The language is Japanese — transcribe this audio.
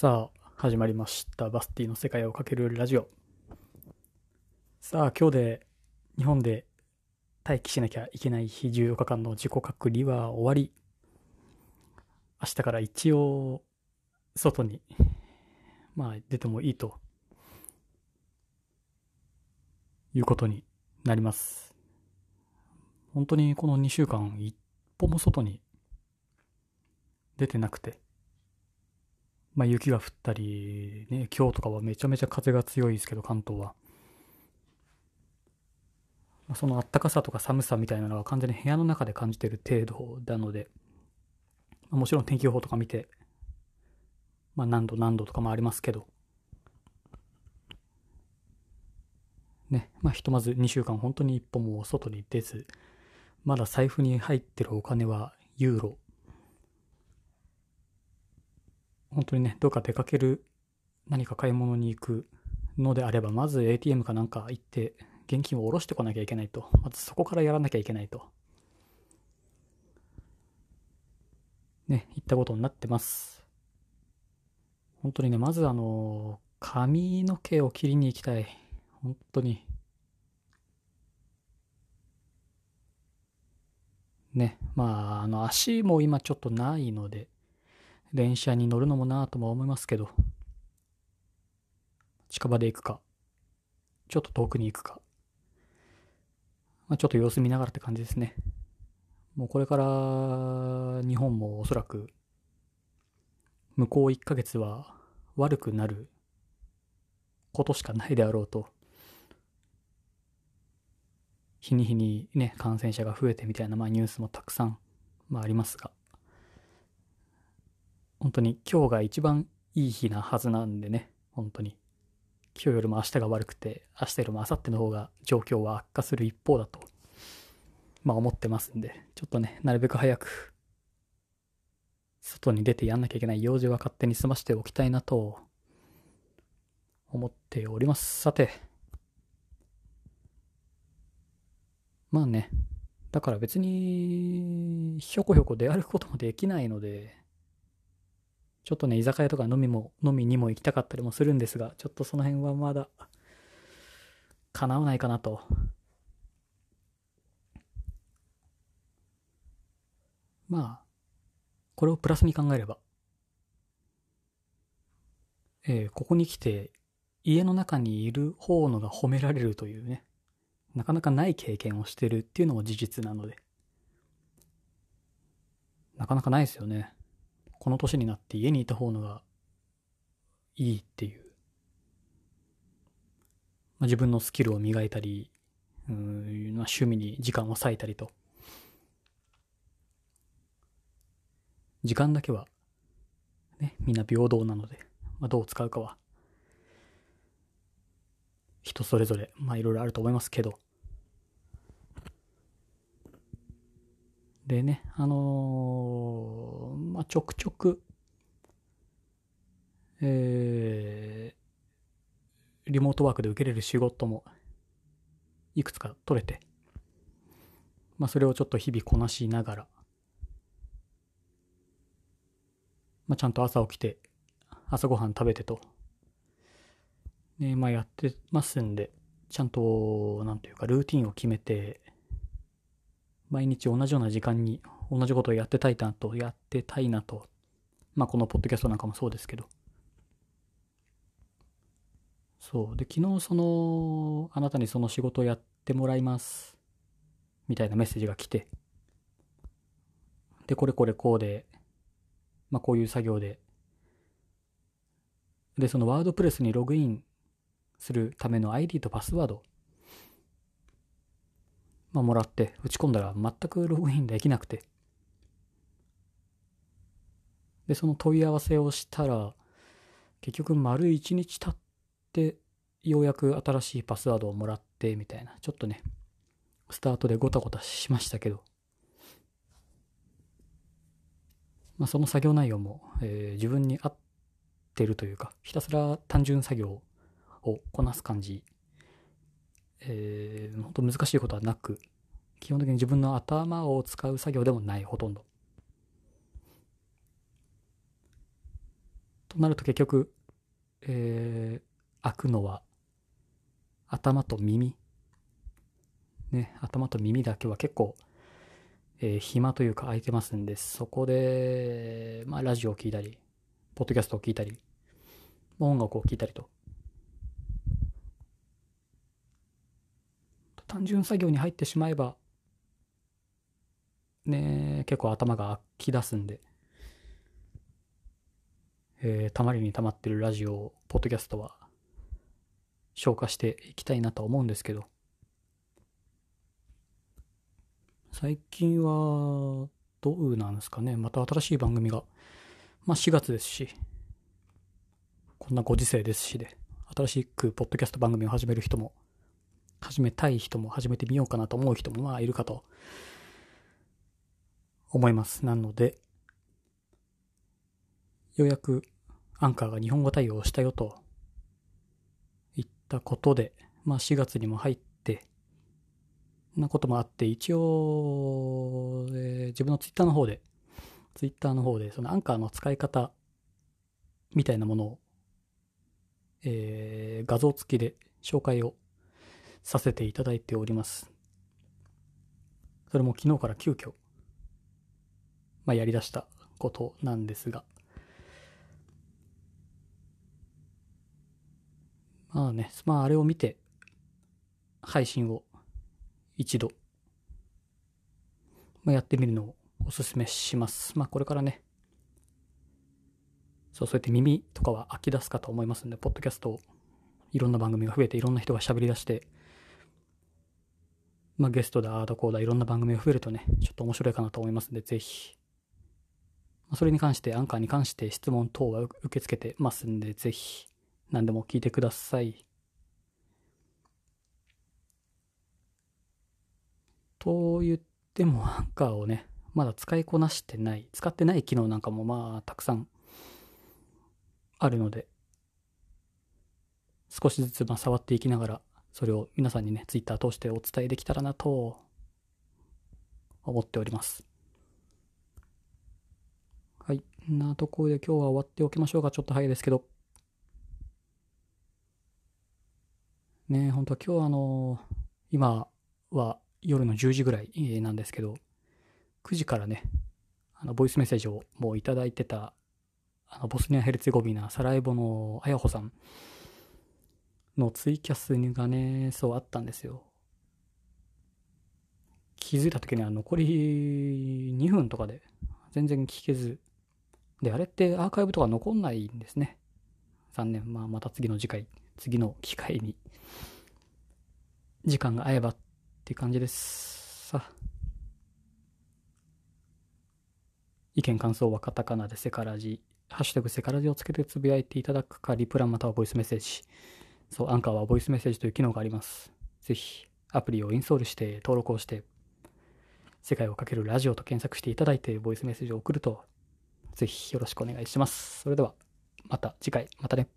さあ、始まりました。バスティの世界をかけるラジオ。さあ、今日で日本で待機しなきゃいけない日14日間の自己隔離は終わり、明日から一応、外に、まあ、出てもいいと、いうことになります。本当にこの2週間、一歩も外に出てなくて、まあ雪が降ったり、ね、今日とかはめちゃめちゃ風が強いですけど、関東は。まあそのあったかさとか寒さみたいなのは完全に部屋の中で感じてる程度なので、まあもちろん天気予報とか見て、まあ何度何度とかもありますけど、ね、まあひとまず2週間本当に一歩も外に出ず、まだ財布に入ってるお金はユーロ。本当にね、どっか出かける、何か買い物に行くのであれば、まず ATM かなんか行って、現金を下ろしてこなきゃいけないと。まずそこからやらなきゃいけないと。ね、行ったことになってます。本当にね、まずあの、髪の毛を切りに行きたい。本当に。ね、まあ、あの、足も今ちょっとないので、電車に乗るのもなぁとも思いますけど、近場で行くか、ちょっと遠くに行くか、まあ、ちょっと様子見ながらって感じですね。もうこれから日本もおそらく向こう1ヶ月は悪くなることしかないであろうと、日に日にね、感染者が増えてみたいな、まあニュースもたくさん、まあありますが、本当に今日が一番いい日なはずなんでね、本当に。今日よりも明日が悪くて、明日よりも明後日の方が状況は悪化する一方だと、まあ思ってますんで、ちょっとね、なるべく早く、外に出てやんなきゃいけない用事は勝手に済ましておきたいなと、思っております。さて、まあね、だから別に、ひょこひょこ出歩くこともできないので、ちょっとね、居酒屋とか飲みも、飲みにも行きたかったりもするんですが、ちょっとその辺はまだ、叶わないかなと。まあ、これをプラスに考えれば、えーここに来て、家の中にいる方のが褒められるというね、なかなかない経験をしてるっていうのも事実なので、なかなかないですよね。この年になって家にいた方のがいいっていう。まあ、自分のスキルを磨いたり、うん、趣味に時間を割いたりと。時間だけは、ね、みんな平等なので、まあ、どう使うかは、人それぞれ、まあいろいろあると思いますけど。でね、あのーまあ、ちょくちょく、えー、リモートワークで受けれる仕事も、いくつか取れて、まあ、それをちょっと日々こなしながら、まあ、ちゃんと朝起きて、朝ごはん食べてと、ね、まあ、やってますんで、ちゃんと、なんていうか、ルーティンを決めて、毎日同じような時間に同じことをやってたいなと、やってたいなと。まあこのポッドキャストなんかもそうですけど。そう。で、昨日その、あなたにその仕事をやってもらいます。みたいなメッセージが来て。で、これこれこうで、まあこういう作業で。で、そのワードプレスにログインするための ID とパスワード。まあ、もらって打ち込んだら全くログインできなくて。で、その問い合わせをしたら、結局丸一日経って、ようやく新しいパスワードをもらって、みたいな。ちょっとね、スタートでゴタゴタしましたけど。まあ、その作業内容も、えー自分に合ってるというか、ひたすら単純作業をこなす感じえー、本当難しいことはなく、基本的に自分の頭を使う作業でもない、ほとんど。となると結局、えー、開くのは頭と耳。ね、頭と耳だけは結構、えー、暇というか空いてますんで、そこで、まあラジオを聴いたり、ポッドキャストを聴いたり、音楽を聴いたりと。単純作業に入ってしまえば、ね、結構頭が空き出すんで、えー、たまりにたまってるラジオ、ポッドキャストは消化していきたいなと思うんですけど、最近はどうなんですかね。また新しい番組が、まあ4月ですし、こんなご時世ですしで、新しくポッドキャスト番組を始める人も、始めたい人も始めてみようかなと思う人もまあいるかと思います。なので、ようやくアンカーが日本語対応したよと言ったことで、まあ4月にも入って、なこともあって、一応、えー、自分のツイッターの方で、ツイッターの方で、そのアンカーの使い方みたいなものを、えー、画像付きで紹介をさせていただいております。それも昨日から急遽、まあ、やり出したことなんですが、まあね、まああれを見て、配信を一度、まあ、やってみるのをおすすめします。まあこれからね、そう、そうやって耳とかは飽き出すかと思いますんで、ポッドキャストいろんな番組が増えて、いろんな人が喋り出して、まあゲストだ、アードコーダー、いろんな番組が増えるとね、ちょっと面白いかなと思いますんで、ぜひ、まあ、それに関して、アンカーに関して質問等は受け付けてますんで、ぜひ、何でも聞いてください。と言っても、アンカーをね、まだ使いこなしてない、使ってない機能なんかもまあ、たくさんあるので、少しずつまあ触っていきながら、それを皆さんにね、ツイッター通してお伝えできたらなと思っております。はい。なところで今日は終わっておきましょうか。ちょっと早いですけど。ね本当今日あの今は夜の10時ぐらいなんですけど、9時からね、あの、ボイスメッセージをもういただいてた、あの、ボスニア・ヘルツェゴビナ、サラエボのあやほさんのツイキャスがね、そうあったんですよ。気づいた時には残り2分とかで全然聞けず。で、あれってアーカイブとか残んないんですね。残念。まあ、また次の次回、次の機会に、時間が合えばっていう感じです。さ。意見感想はカタカナでセカラジ、ハッシュタグセカラジをつけてつぶやいていただくか、リプランまたはボイスメッセージ。そう、アンカーはボイスメッセージという機能があります。ぜひ、アプリをインストールして登録をして、世界をかけるラジオと検索していただいて、ボイスメッセージを送ると、ぜひよろしくお願いします。それでは、また次回、またね。